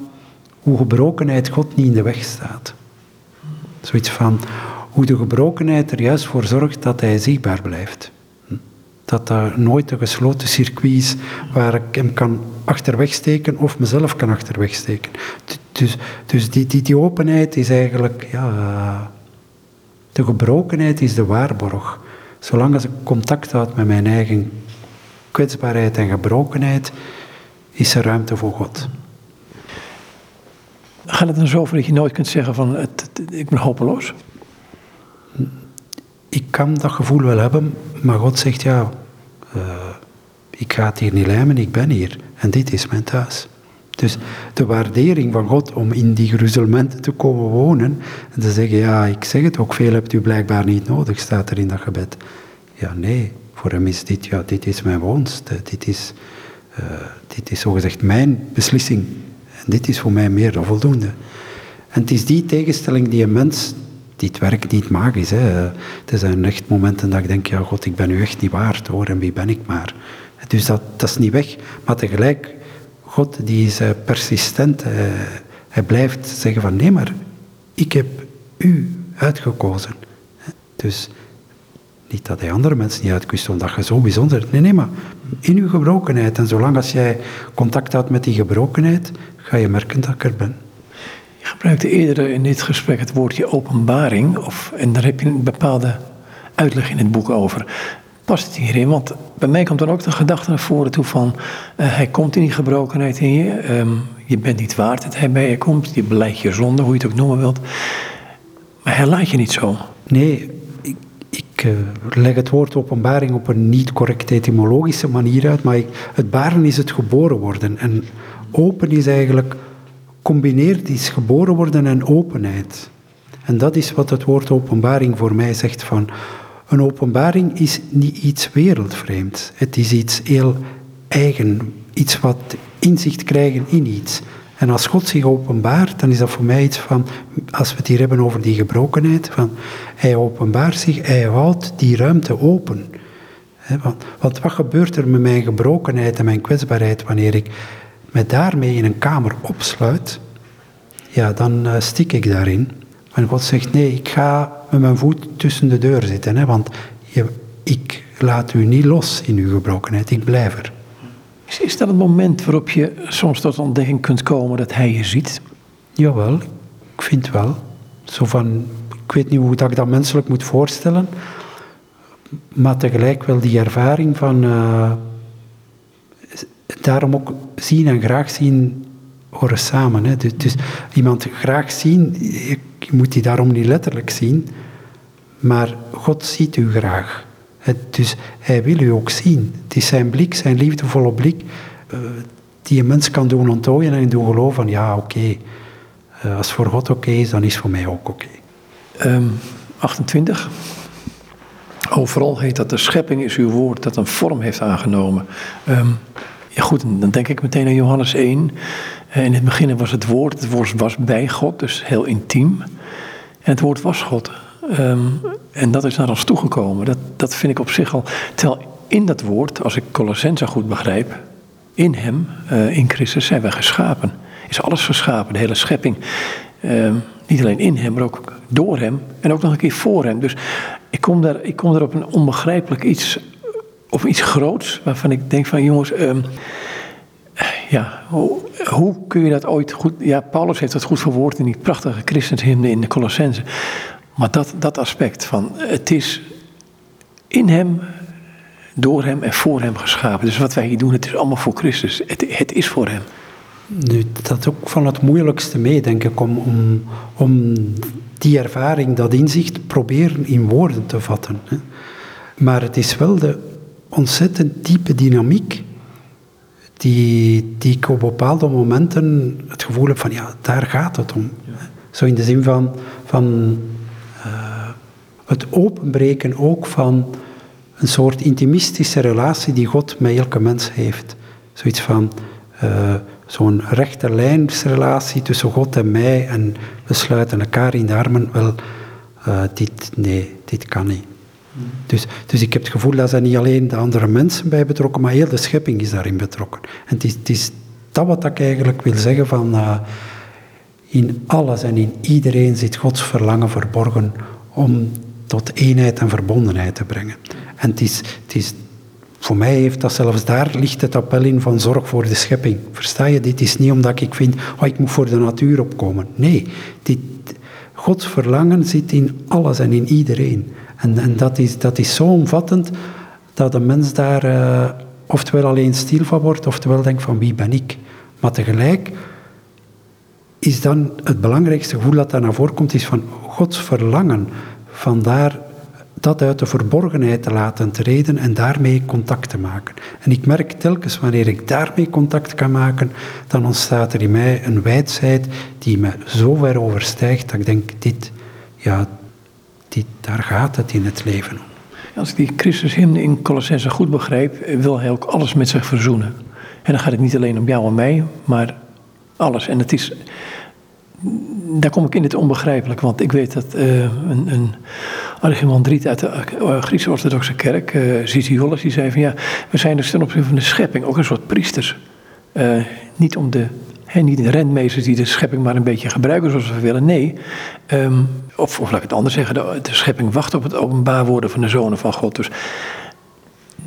hoe gebrokenheid God niet in de weg staat. Zoiets van hoe de gebrokenheid er juist voor zorgt dat hij zichtbaar blijft. Dat dat nooit een gesloten circuit is waar ik hem kan achterweg steken of mezelf kan achterweg steken. Dus, dus die, die, die openheid is eigenlijk, ja, de gebrokenheid is de waarborg. Zolang als ik contact houd met mijn eigen kwetsbaarheid en gebrokenheid, is er ruimte voor God. Gaat het dan zo dat je nooit kunt zeggen van het, ik ben hopeloos? Ik kan dat gevoel wel hebben, maar God zegt ja, uh, ik ga het hier niet lijmen, ik ben hier en dit is mijn thuis. Dus de waardering van God om in die gruzelmenten te komen wonen en te zeggen, ja, ik zeg het ook, veel hebt u blijkbaar niet nodig, staat er in dat gebed. Ja, nee, voor hem is dit, ja, dit is mijn woonst, dit is, uh, dit is zogezegd mijn beslissing. En dit is voor mij meer dan voldoende. En het is die tegenstelling die een mens, die het werk niet magisch. Hè. Het zijn echt momenten dat ik denk, ja God, ik ben u echt niet waard hoor, en wie ben ik maar. Dus dat, dat is niet weg. Maar tegelijk, God die is uh, persistent. Uh, hij blijft zeggen van, nee maar, ik heb u uitgekozen. Dus niet dat hij andere mensen niet uitkust, omdat je zo bijzonder. Nee, nee, maar in uw gebrokenheid. En zolang als jij contact houdt met die gebrokenheid, ga je merken dat ik er ben. Gebruikte eerder in dit gesprek het woordje openbaring. Of, en daar heb je een bepaalde uitleg in het boek over. Past het hierin? Want bij mij komt dan ook de gedachte naar voren toe van... Uh, hij komt in die gebrokenheid in je. Um, je bent niet waard dat hij bij je komt. Je beleidt je zonde, hoe je het ook noemen wilt. Maar hij laat je niet zo. Nee, ik uh, leg het woord openbaring op een niet correcte etymologische manier uit, maar ik, het baren is het geboren worden. En open is eigenlijk, combineert is geboren worden en openheid. En dat is wat het woord openbaring voor mij zegt van, een openbaring is niet iets wereldvreemds. Het is iets heel eigen, iets wat inzicht krijgen in iets. En als God zich openbaart, dan is dat voor mij iets van, als we het hier hebben over die gebrokenheid, van hij openbaart zich, hij houdt die ruimte open. want, want, wat gebeurt er met mijn gebrokenheid en mijn kwetsbaarheid wanneer ik me daarmee in een kamer opsluit? Ja, dan uh, stik ik daarin. En God zegt, nee, ik ga met mijn voet tussen de deur zitten, hè, want je, ik laat u niet los in uw gebrokenheid, ik blijf er. Is, is dat het moment waarop je soms tot ontdekking kunt komen dat hij je ziet? Jawel, ik vind wel. Zo van, ik weet niet hoe dat ik dat menselijk moet voorstellen, maar tegelijk wel die ervaring van uh, daarom ook zien en graag zien horen samen. Hè. Dus, dus, iemand graag zien, je, moet die daarom niet letterlijk zien, maar God ziet u graag. Dus hij wil u ook zien. Het is zijn blik, zijn liefdevolle blik, uh, die een mens kan doen ontdooien en doen geloven van ja, oké, okay. uh, als voor God oké is, dan is voor mij ook oké. Okay. Um, 28. Overal heet dat de schepping is uw woord dat een vorm heeft aangenomen. Um, goed, dan denk ik meteen aan Johannes 1. Uh, in het begin was het woord, het woord was bij God, dus heel intiem. En het woord was God. Um, en dat is naar ons toegekomen. Dat, dat vind ik op zich al. Terwijl in dat woord, als ik Colossense goed begrijp, in hem, uh, in Christus, zijn wij geschapen. Is alles geschapen, de hele schepping. Uh, niet alleen in hem, maar ook door hem. En ook nog een keer voor hem. Dus ik kom daar, ik kom daar op een onbegrijpelijk iets, op iets groots, waarvan ik denk van jongens. Um, ja, hoe, hoe, kun je dat ooit goed. Ja, Paulus heeft dat goed verwoord in die prachtige christenhymne in de Colossense. Maar dat, dat aspect van het is in hem, door hem en voor hem geschapen. Dus wat wij hier doen, het is allemaal voor Christus. Het, het is voor hem. Nu, dat ook van het moeilijkste mee, denk ik, om, om, om die ervaring, dat inzicht, proberen in woorden te vatten. Hè. Maar het is wel de ontzettend diepe dynamiek die, die ik op bepaalde momenten het gevoel heb van, ja, daar gaat het om. Ja. Zo in de zin van, van uh, het openbreken ook van een soort intimistische relatie die God met elke mens heeft. Zoiets van uh, zo'n rechte lijnsrelatie tussen God en mij en we sluiten elkaar in de armen. Wel, uh, dit, nee, dit kan niet. Dus, dus ik heb het gevoel dat zijn niet alleen de andere mensen bij betrokken, maar heel de schepping is daarin betrokken. En het is, het is dat wat ik eigenlijk wil zeggen van uh, in alles en in iedereen zit Gods verlangen verborgen om tot eenheid en verbondenheid te brengen. En het is, het is, voor mij heeft dat zelfs daar ligt het appel in van zorg voor de schepping. Versta je? Dit is niet omdat ik vind, oh, ik moet voor de natuur opkomen. Nee, dit, Gods verlangen zit in alles en in iedereen. En, en dat, is, dat is zo omvattend dat een mens daar uh, oftewel alleen stil van wordt, oftewel denkt van wie ben ik. Maar tegelijk is dan het belangrijkste gevoel dat daar naar voren komt, is van Gods verlangen. Vandaar dat uit de verborgenheid te laten treden en daarmee contact te maken. En ik merk telkens wanneer ik daarmee contact kan maken, dan ontstaat er in mij een wijsheid die me zo ver overstijgt dat ik denk, dit, ja, dit, daar gaat het in het leven om. Als ik die Christushymne in Colossense goed begreep, wil hij ook alles met zich verzoenen. En dan gaat het niet alleen om jou en mij, maar alles. En het is, daar kom ik in het onbegrijpelijk, want ik weet dat uh, een, een archimandriet uit de uh, Griekse orthodoxe kerk, uh, Ziziolis, die zei van ja, we zijn dus ten opzichte van de schepping ook een soort priesters. Niet om de, niet de rentmeesters die de schepping maar een beetje gebruiken zoals we willen, nee. Um, of, of laat ik het anders zeggen, de, schepping wacht op het openbaar worden van de zonen van God. Dus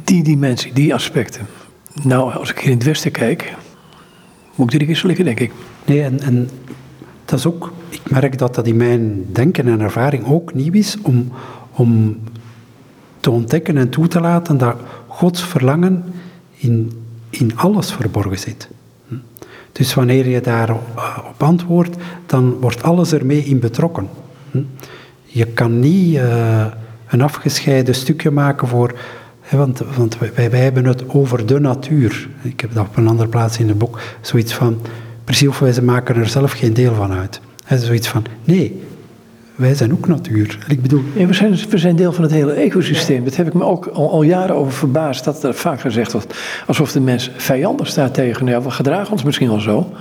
die dimensie, die aspecten. Nou, als ik hier in het westen kijk, moet ik drie keer slikken, denk ik. Nee, en, en dat is ook, ik merk dat dat in mijn denken en ervaring ook nieuw is om, om te ontdekken en toe te laten dat Gods verlangen in, in alles verborgen zit. Dus wanneer je daarop op antwoordt, dan wordt alles ermee in betrokken. Hm? Je kan niet uh, een afgescheiden stukje maken voor. Hè, want want wij, wij hebben het over de natuur. Ik heb dat op een andere plaats in het boek. Zoiets van Precies of wij ze maken er zelf geen deel van uit. He, zoiets van, nee, wij zijn ook natuur. Ik bedoel... Ja, we, zijn, we zijn deel van het hele ecosysteem. Dat heb ik me ook al, al, jaren over verbaasd. Dat er vaak gezegd wordt alsof de mens vijandig staat tegen. Ja, we gedragen ons misschien wel zo.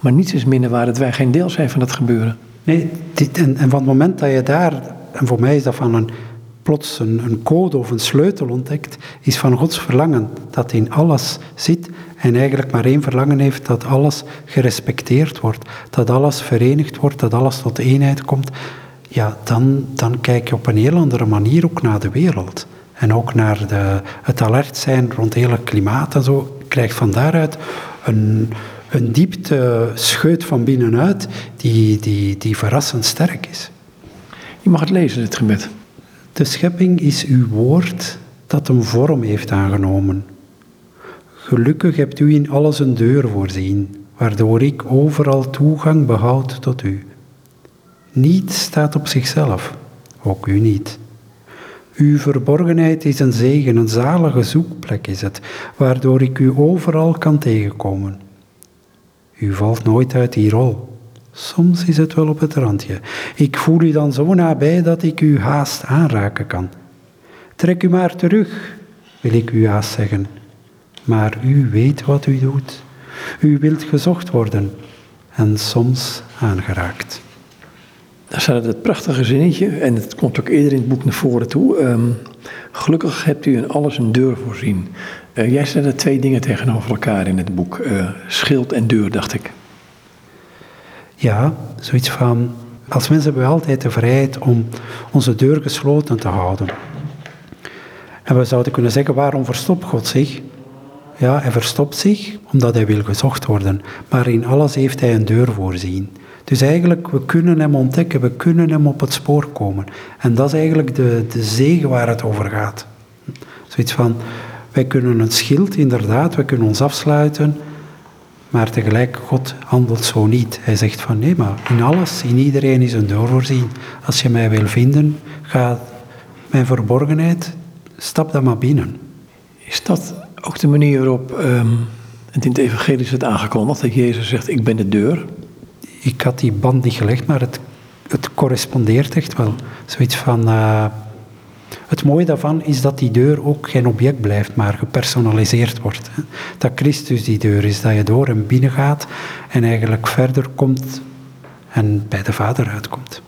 Maar niets is minder waar dat wij geen deel zijn van dat gebeuren. Nee, dit, en, en van het moment dat je daar... En voor mij is dat van een plots een, een, code of een sleutel ontdekt, is van Gods verlangen dat in alles zit en eigenlijk maar één verlangen heeft dat alles gerespecteerd wordt, dat alles verenigd wordt, dat alles tot eenheid komt, ja, dan, dan kijk je op een heel andere manier ook naar de wereld. En ook naar de, het alert zijn rond het hele klimaat en zo. Je krijgt van daaruit een, een diepte scheut van binnenuit die, die, die verrassend sterk is. Je mag het lezen, het gebed. De schepping is uw woord dat een vorm heeft aangenomen. Gelukkig hebt u in alles een deur voorzien, waardoor ik overal toegang behoud tot u. Niets staat op zichzelf, ook u niet. Uw verborgenheid is een zegen, een zalige zoekplek is het, waardoor ik u overal kan tegenkomen. U valt nooit uit die rol. Soms is het wel op het randje. Ik voel u dan zo nabij dat ik u haast aanraken kan. Trek u maar terug, wil ik u haast zeggen. Maar u weet wat u doet. U wilt gezocht worden en soms aangeraakt. Daar staat het prachtige zinnetje, en het komt ook eerder in het boek naar voren toe. Ehm, gelukkig hebt u in alles een deur voorzien. Uh, jij zet er twee dingen tegenover elkaar in het boek. Uh, schild en deur, dacht ik. Ja, zoiets van, als mensen hebben we altijd de vrijheid om onze deur gesloten te houden. En we zouden kunnen zeggen, waarom verstopt God zich? Ja, hij verstopt zich omdat hij wil gezocht worden. Maar in alles heeft hij een deur voorzien. Dus eigenlijk, we kunnen hem ontdekken, we kunnen hem op het spoor komen. En dat is eigenlijk de, de zegen waar het over gaat. Zoiets van, wij kunnen een schild, inderdaad, we kunnen ons afsluiten, maar tegelijk, God handelt zo niet. Hij zegt van, nee, maar in alles, in iedereen is een deur voorzien. Als je mij wil vinden, ga mijn verborgenheid, stap dan maar binnen. Is dat ook de manier waarop um, het in het evangelie is het aangekondigd, dat Jezus zegt, ik ben de deur? Ik had die band niet gelegd, maar het, het correspondeert echt wel. Zoiets van. Uh, het mooie daarvan is dat die deur ook geen object blijft, maar gepersonaliseerd wordt. Dat Christus die deur is, dat je door hem binnen gaat en eigenlijk verder komt en bij de Vader uitkomt.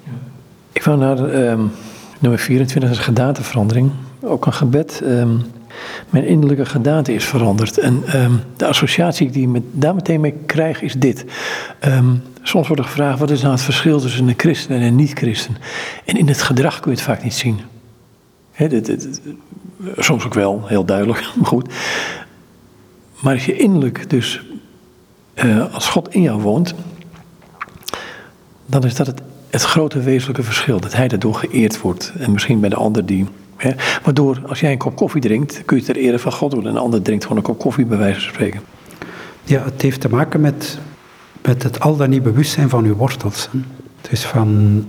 Ik wou naar um, nummer 24, is gedaanteverandering. Ook een gebed. Um, mijn innerlijke gedaante is veranderd. En um, de associatie die ik daar meteen mee krijg is dit. Um, soms wordt er gevraagd, wat is nou het verschil tussen een christen en een niet-christen? En in het gedrag kun je het vaak niet zien. Soms ook wel, heel duidelijk, goed. Maar als je innerlijk dus, uh, als God in jou woont, dan is dat het, het grote wezenlijke verschil. Dat hij daardoor geëerd wordt. En misschien bij de ander die waardoor als jij een kop koffie drinkt, kun je het ter ere van God doen. En een ander drinkt gewoon een kop koffie, bij wijze van spreken. Ja, het heeft te maken met, met het al dan niet bewustzijn van uw wortels. Dus van.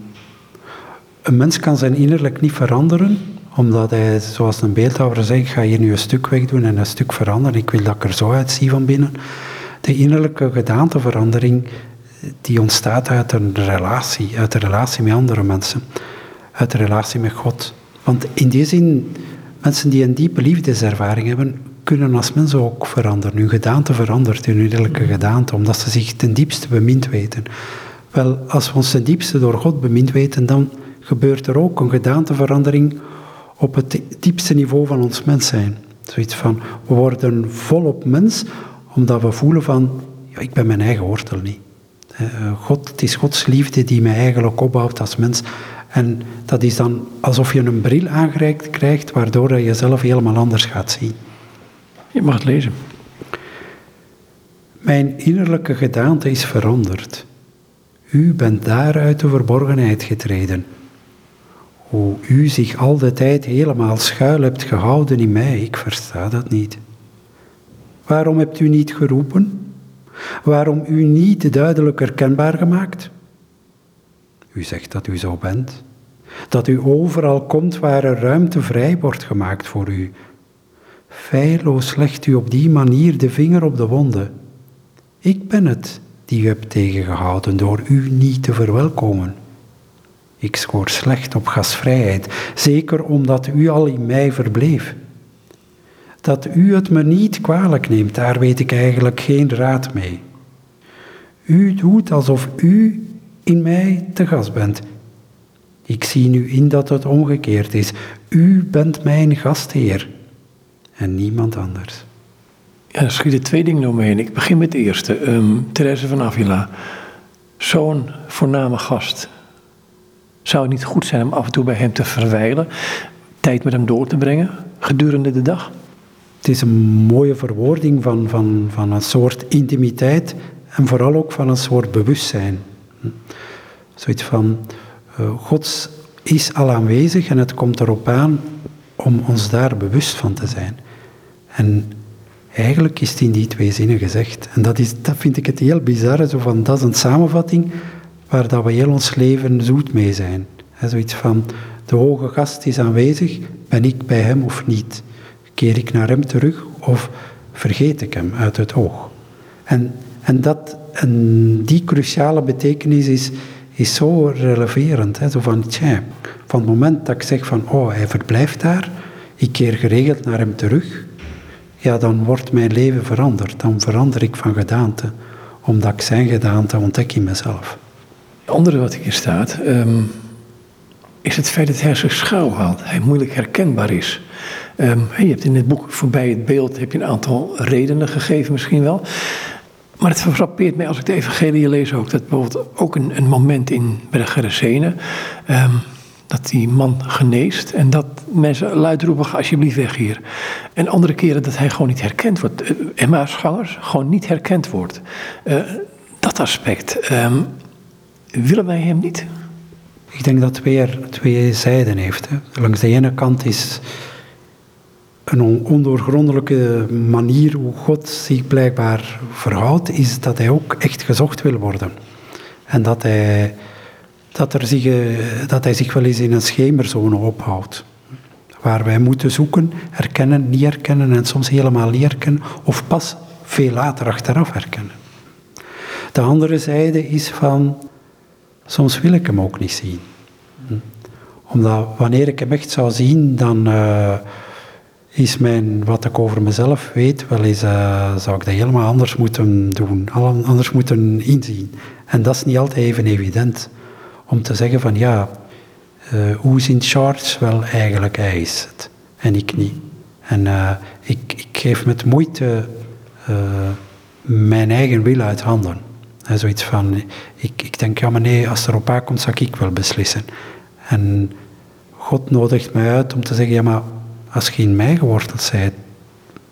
Een mens kan zijn innerlijk niet veranderen, omdat hij, zoals een beeldhouwer zegt, ik ga hier nu een stuk wegdoen en een stuk veranderen. Ik wil dat ik er zo uitzie van binnen. De innerlijke gedaanteverandering, die ontstaat uit een relatie, uit de relatie met andere mensen, uit de relatie met God. Want in die zin, mensen die een diepe liefdeservaring hebben, kunnen als mensen ook veranderen. Hun gedaante verandert, hun innerlijke gedaante, omdat ze zich ten diepste bemind weten. Wel, als we ons ten diepste door God bemind weten, dan gebeurt er ook een gedaanteverandering op het diepste niveau van ons mens zijn. Zoiets van, we worden volop mens, omdat we voelen van, ja, ik ben mijn eigen wortel niet. Eh, God, het is Gods liefde die mij eigenlijk opbouwt als mens. En dat is dan alsof je een bril aangereikt krijgt, waardoor je jezelf helemaal anders gaat zien. Je mag het lezen. Mijn innerlijke gedaante is veranderd. U bent daaruit de verborgenheid getreden. Hoe u zich al de tijd helemaal schuil hebt gehouden in mij, ik versta dat niet. Waarom hebt u niet geroepen? Waarom u niet duidelijk herkenbaar gemaakt? U zegt dat u zo bent. Dat u overal komt waar er ruimte vrij wordt gemaakt voor u. Feilloos legt u op die manier de vinger op de wonde. Ik ben het die u hebt tegengehouden door u niet te verwelkomen. Ik scoor slecht op gasvrijheid, zeker omdat u al in mij verbleef. Dat u het me niet kwalijk neemt, daar weet ik eigenlijk geen raad mee. U doet alsof u in mij te gast bent. Ik zie nu in dat het omgekeerd is. U bent mijn gastheer en niemand anders. Ja, er schieten twee dingen door me heen. Ik begin met het eerste. Um, Therese van Avila. Zo'n voorname gast. Zou het niet goed zijn om af en toe bij hem te verwijlen? Tijd met hem door te brengen gedurende de dag? Het is een mooie verwoording van, van, van een soort intimiteit en vooral ook van een soort bewustzijn. Zoiets van, uh, God is al aanwezig en het komt erop aan om ons daar bewust van te zijn. En Eigenlijk is het in die twee zinnen gezegd. En dat, is, dat vind ik het heel bizarre. Zo van, dat is een samenvatting waar dat we heel ons leven zoet mee zijn. Zoiets van, de hoge gast is aanwezig, ben ik bij hem of niet? Keer ik naar hem terug of vergeet ik hem uit het oog? En, en, dat, en die cruciale betekenis is, is zo releverend. Hè? Zo van, van het moment dat ik zeg van, oh, hij verblijft daar, ik keer geregeld naar hem terug, ja, dan wordt mijn leven veranderd. Dan verander ik van gedaante, omdat ik zijn gedaante ontdek in mezelf. Het andere wat hier staat, ehm, is het feit dat hij zich schuilhaalt. Hij moeilijk herkenbaar is. Um, je hebt in het boek voorbij het beeld heb je een aantal redenen gegeven misschien wel. Maar het frappeert mij als ik de evangelie lees ook. Dat bijvoorbeeld ook een, een moment in bij de. Um, dat die man geneest en dat mensen luid roepen, alsjeblieft weg hier. En andere keren dat hij gewoon niet herkend wordt. Uh, Emmausgangers gewoon niet herkend wordt. Uh, dat aspect, um, willen wij hem niet? Ik denk dat het weer twee zijden heeft. Hè. Langs de ene kant is een ondoorgrondelijke manier hoe God zich blijkbaar verhoudt, is dat hij ook echt gezocht wil worden. En dat hij, dat, er zich, dat hij zich wel eens in een schemerzone ophoudt. Waar wij moeten zoeken, herkennen, niet herkennen en soms helemaal niet herkennen, of pas veel later achteraf herkennen. De andere zijde is van, soms wil ik hem ook niet zien. Omdat wanneer ik hem echt zou zien, dan... Uh, is mijn, wat ik over mezelf weet, wel eens uh, zou ik dat helemaal anders moeten doen, anders moeten inzien. En dat is niet altijd even evident om te zeggen van ja, uh, hoe is in charge wel eigenlijk hij is het en ik niet. En uh, ik, ik geef met moeite mijn eigen wil uit handen. En zoiets van, ik, ik denk ja maar nee, als het erop aankomt zal ik wel beslissen. En God nodigt mij uit om te zeggen ja maar als je in mij geworteld bent,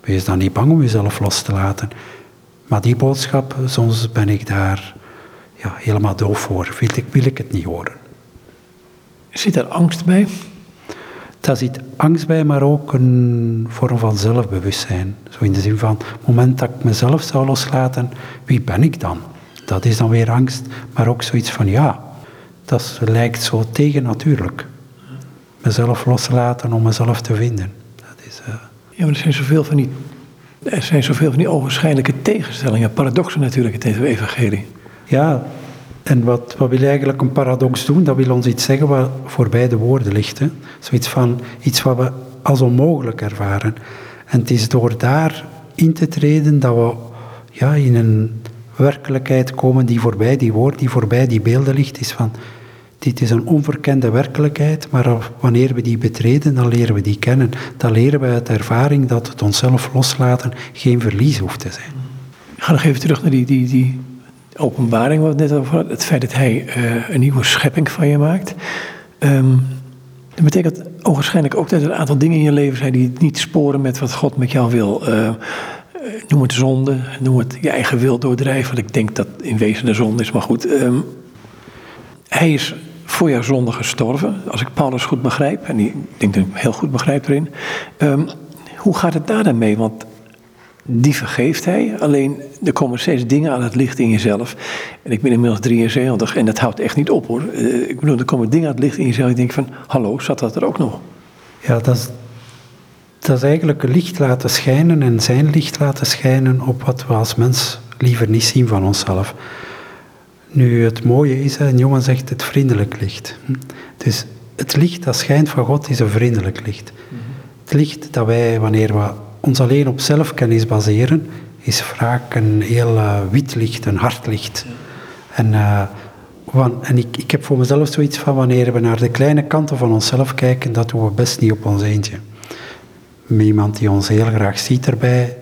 wees dan niet bang om jezelf los te laten. Maar die boodschap, soms ben ik daar ja, helemaal doof voor. Wil ik, wil ik het niet horen. Zit er angst bij? Daar zit angst bij, maar ook een vorm van zelfbewustzijn. Zo in de zin van, het moment dat ik mezelf zou loslaten, wie ben ik dan? Dat is dan weer angst, maar ook zoiets van, ja, dat lijkt zo tegennatuurlijk mezelf loslaten om mezelf te vinden. Dat is, uh... Ja, maar er zijn zoveel van die, er zijn zoveel van die ogenschijnlijke tegenstellingen, paradoxen natuurlijk in het evangelie. Ja, en wat, wat wil eigenlijk een paradox doen? Dat wil ons iets zeggen wat voorbij de woorden ligt. Hè? Zoiets van iets wat we als onmogelijk ervaren. En het is door daar in te treden dat we ja, in een werkelijkheid komen die voorbij die woorden, die voorbij die beelden ligt. Is van, dit is een onverkende werkelijkheid, maar wanneer we die betreden, dan leren we die kennen. Dan leren we uit ervaring dat het onszelf loslaten geen verlies hoeft te zijn. Ik ga nog even terug naar die, die, die openbaring het net over. Het feit dat hij uh, een nieuwe schepping van je maakt. Um, dat betekent ogenschijnlijk ook dat er een aantal dingen in je leven zijn die niet sporen met wat God met jou wil. Uh, noem het zonde, noem het je eigen wil doordrijven. Want ik denk dat in wezen de zonde is, maar goed. Um, hij is voor jouw gestorven, als ik Paulus goed begrijp, en ik denk dat ik hem heel goed begrijp erin. Um, hoe gaat het daar dan mee? Want die vergeeft hij, alleen er komen steeds dingen aan het licht in jezelf. En ik ben inmiddels 73 en dat houdt echt niet op hoor. Uh, ik bedoel, er komen dingen aan het licht in jezelf. Ik denk van, hallo, zat dat er ook nog? Ja, dat is, dat is eigenlijk licht laten schijnen en zijn licht laten schijnen op wat we als mens liever niet zien van onszelf. Nu, het mooie is, een jongen zegt het vriendelijk licht. Dus het licht dat schijnt van God is een vriendelijk licht. Het licht dat wij, wanneer we ons alleen op zelfkennis baseren, is vaak een heel uh, wit licht, een hard licht. En, uh, van, en ik, ik heb voor mezelf zoiets van, wanneer we naar de kleine kanten van onszelf kijken, dat doen we best niet op ons eentje. Met iemand die ons heel graag ziet erbij,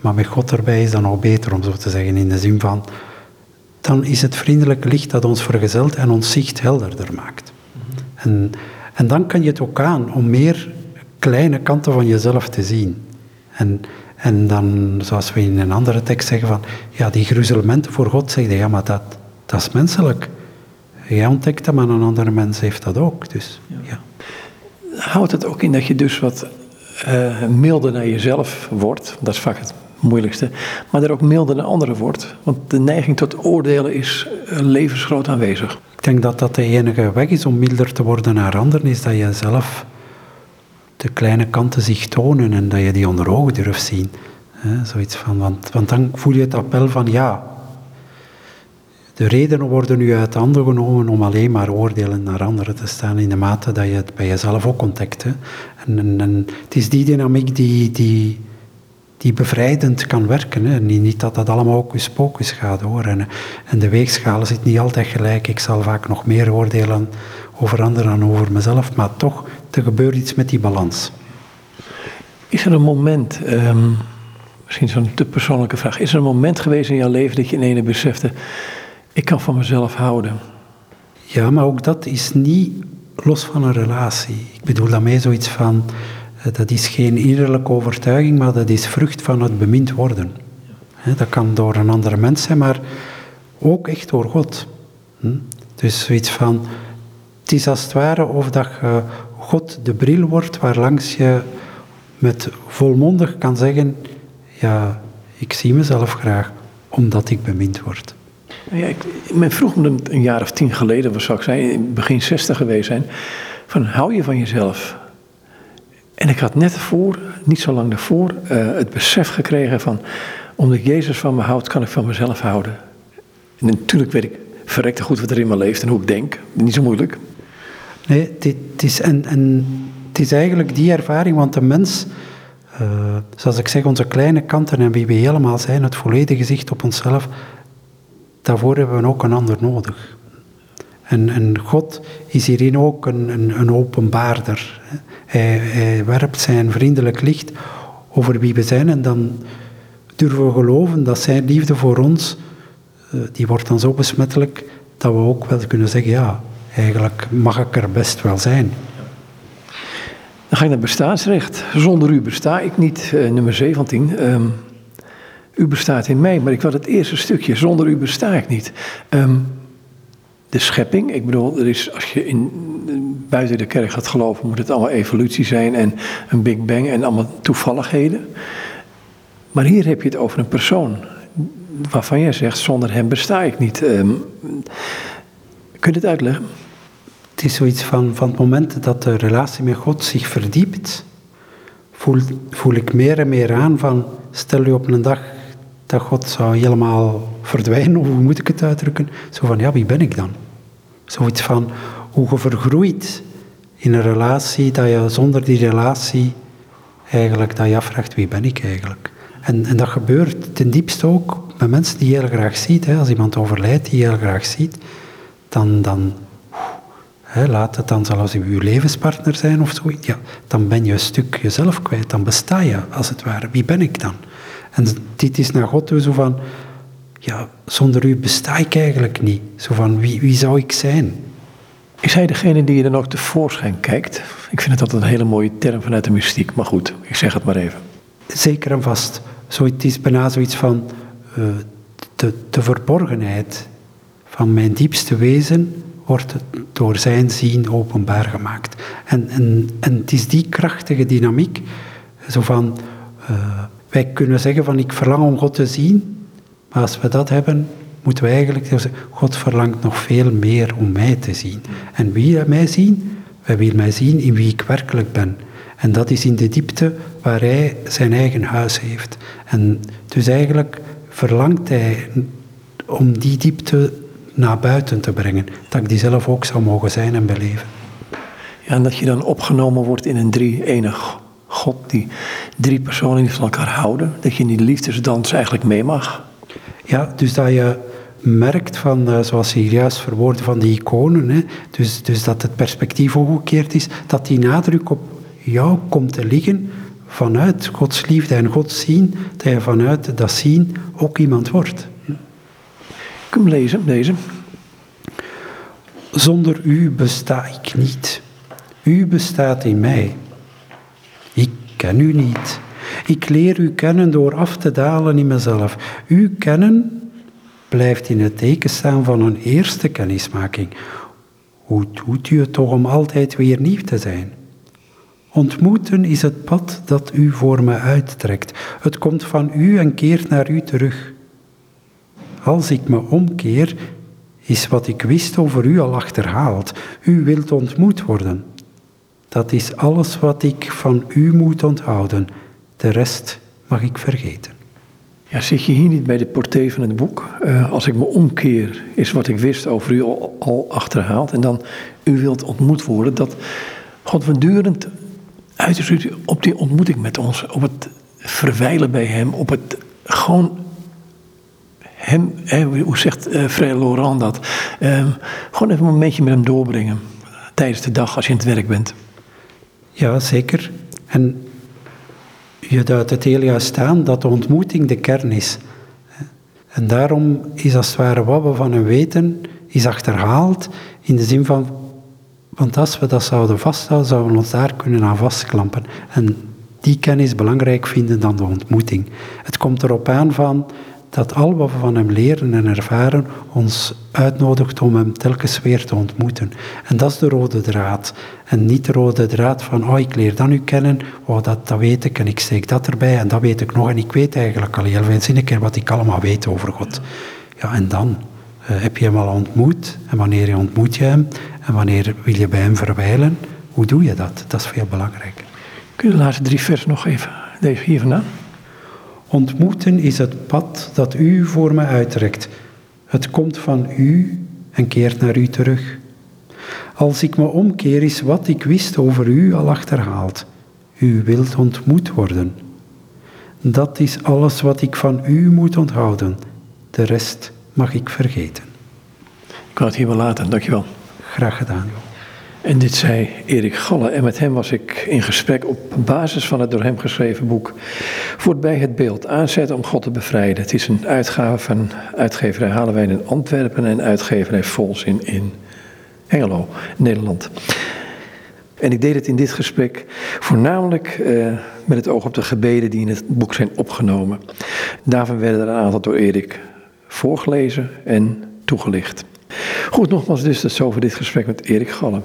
maar met God erbij is dat nog beter, om zo te zeggen, in de zin van dan is het vriendelijke licht dat ons vergezelt en ons zicht helderder maakt. En, en dan kan je het ook aan om meer kleine kanten van jezelf te zien. En, en dan, zoals we in een andere tekst zeggen, van ja, die gruzelementen voor God, zeg je, ja, maar dat, dat is menselijk. Jij ontdekt dat, maar een andere mens heeft dat ook. Dus, ja. Houdt het ook in dat je dus wat uh, milder naar jezelf wordt. Dat is vaak het moeilijkste. Maar er ook milder naar anderen wordt. Want de neiging tot oordelen is levensgroot aanwezig. Ik denk dat dat de enige weg is om milder te worden naar anderen, is dat je zelf de kleine kanten zich tonen en dat je die onder ogen durft zien. zoiets van, want, want dan voel je het appel van ja, de redenen worden nu uit handen genomen om alleen maar oordelen naar anderen te staan in de mate dat je het bij jezelf ook ontdekt. En, en, het is die dynamiek die, die, die bevrijdend kan werken. Hè. Niet, dat dat allemaal ook pocus gaat hoor. En, en de weegschaal zit niet altijd gelijk. Ik zal vaak nog meer oordelen over anderen dan over mezelf, maar toch, er gebeurt iets met die balans. Is er een moment, um, misschien zo'n te persoonlijke vraag, is er een moment geweest in jouw leven dat je in ene besefte, ik kan van mezelf houden? Ja, maar ook dat is niet los van een relatie. Ik bedoel daarmee zoiets van, dat is geen innerlijke overtuiging, maar dat is vrucht van het bemind worden. Dat kan door een andere mens zijn, maar ook echt door God. Hm? Dus zoiets van, het is als het ware of dat God de bril wordt waarlangs je met volmondig kan zeggen, ja, ik zie mezelf graag, omdat ik bemind word. Ja, ik, men vroeg me een jaar of tien geleden, wat zou ik zijn, begin zestig geweest zijn, van hou je van jezelf? En ik had net voor, niet zo lang daarvoor, uh, het besef gekregen van, omdat Jezus van me houdt, kan ik van mezelf houden. En natuurlijk weet ik verrekte goed wat er in me leeft en hoe ik denk. Niet zo moeilijk. Nee, het, is, en, en, het is eigenlijk die ervaring, want de mens, uh, zoals ik zeg, onze kleine kanten en wie we helemaal zijn, het volledige zicht op onszelf, daarvoor hebben we ook een ander nodig. En, en God is hierin ook een, een, openbaarder. Hij, werpt zijn vriendelijk licht over wie we zijn en dan durven we geloven dat zijn liefde voor ons, uh, die wordt dan zo besmettelijk, dat we ook wel kunnen zeggen, ja, eigenlijk mag ik er best wel zijn. Dan ga ik naar bestaansrecht. Zonder u besta ik niet, uh, nummer 17. Um, ehm, u bestaat in mij, maar ik wil het eerste stukje. Zonder u besta ik niet. Um, de schepping, ik bedoel, er is, als je in, buiten de kerk gaat geloven, moet het allemaal evolutie zijn en een Big Bang en allemaal toevalligheden. Maar hier heb je het over een persoon waarvan jij zegt, zonder hem besta ik niet. Um, kun je het uitleggen? Het is zoiets van, van het moment dat de relatie met God zich verdiept, voel, voel ik meer en meer aan van, stel je op een dag dat God zou helemaal verdwijnen, of hoe moet ik het uitdrukken? Zo van, ja, wie ben ik dan? Zoiets van, hoe je vergroeit in een relatie, dat je zonder die relatie eigenlijk, dat je afvraagt, wie ben ik eigenlijk? En, en dat gebeurt ten diepste ook met mensen die je heel graag ziet. Hè. Als iemand overlijdt die je heel graag ziet, dan, dan laat het dan zelfs uw levenspartner zijn of zo. Ja, dan ben je een stuk jezelf kwijt. Dan besta je, als het ware. Wie ben ik dan? En dit is naar God toe zo van... Ja, zonder u besta ik eigenlijk niet. Zo van, wie, wie zou ik zijn? Is hij degene die je dan ook tevoorschijn kijkt? Ik vind het altijd een hele mooie term vanuit de mystiek. Maar goed, ik zeg het maar even. Zeker en vast. Zo, het is bijna zoiets van... Uh, de, de verborgenheid van mijn diepste wezen wordt het door zijn zien openbaar gemaakt. En, en, en het is die krachtige dynamiek, zo van, uh, wij kunnen zeggen van ik verlang om God te zien, maar als we dat hebben, moeten we eigenlijk God verlangt nog veel meer om mij te zien. En wie mij zien? Hij wil mij zien in wie ik werkelijk ben. En dat is in de diepte waar hij zijn eigen huis heeft. En dus eigenlijk verlangt hij om die diepte naar buiten te brengen. Dat ik die zelf ook zou mogen zijn en beleven. Ja, en dat je dan opgenomen wordt in een drie-enig God, die drie personen van elkaar houden. Dat je in die liefdesdans eigenlijk mee mag. Ja, dus dat je merkt van, uh, zoals je hier juist verwoordde, van die iconen. Hè, dus, dus dat het perspectief omgekeerd is, dat die nadruk op jou komt te liggen vanuit Gods liefde en Gods zien, dat je vanuit dat zien ook iemand wordt hem lezen, deze. Zonder u besta ik niet. U bestaat in mij. Ik ken u niet. Ik leer u kennen door af te dalen in mezelf. U kennen blijft in het teken staan van een eerste kennismaking. Hoe doet u het toch om altijd weer nieuw te zijn? Ontmoeten is het pad dat u voor me uittrekt. Het komt van u en keert naar u terug. Als ik me omkeer, is wat ik wist over u al achterhaald. U wilt ontmoet worden. Dat is alles wat ik van u moet onthouden. De rest mag ik vergeten. Ja, zit je hier niet bij de portée van het boek? Uh, als ik me omkeer, is wat ik wist over u al, al achterhaald. En dan, u wilt ontmoet worden. Dat God voortdurend uit op die ontmoeting met ons. Op het verwijlen bij hem. Op het gewoon hem, hoe zegt uh, Frère Laurent dat? Uh, gewoon even een momentje met hem doorbrengen. Tijdens de dag als je in het werk bent. Ja, zeker. En je duidt het heel juist aan dat de ontmoeting de kern is. En daarom is als het ware wat we van hem weten, is achterhaald in de zin van, want als we dat zouden vasthouden, zouden we ons daar kunnen aan vastklampen. En die kennis belangrijk vinden dan de ontmoeting. Het komt erop aan van dat al wat we van hem leren en ervaren ons uitnodigt om hem telkens weer te ontmoeten. En dat is de rode draad. En niet de rode draad van, oh ik leer dat nu kennen, oh dat, dat weet ik en ik steek dat erbij en dat weet ik nog en ik weet eigenlijk al heel veel wat ik allemaal weet over God. Ja, en dan uh, heb je hem al ontmoet en wanneer ontmoet je hem en wanneer wil je bij hem verwijlen, hoe doe je dat? Dat is veel belangrijker. Kun je de laatste drie vers nog even, deze hier? Ontmoeten is het pad dat u voor me uitrekt. Het komt van u en keert naar u terug. Als ik me omkeer, is wat ik wist over u al achterhaald. U wilt ontmoet worden. Dat is alles wat ik van u moet onthouden. De rest mag ik vergeten. Ik wou het hier wel laten, dankjewel. Graag gedaan. En dit zei Erik Galle en met hem was ik in gesprek op basis van het door hem geschreven boek Voorbij het beeld aanzetten om God te bevrijden. Het is een uitgave van uitgeverij Halenwijn in Antwerpen en uitgeverij Volzin in Hengelo, Nederland. En ik deed het in dit gesprek voornamelijk eh, met het oog op de gebeden die in het boek zijn opgenomen. Daarvan werden er een aantal door Erik voorgelezen en toegelicht. Goed, nogmaals dus, dat is over dit gesprek met Erik Galle.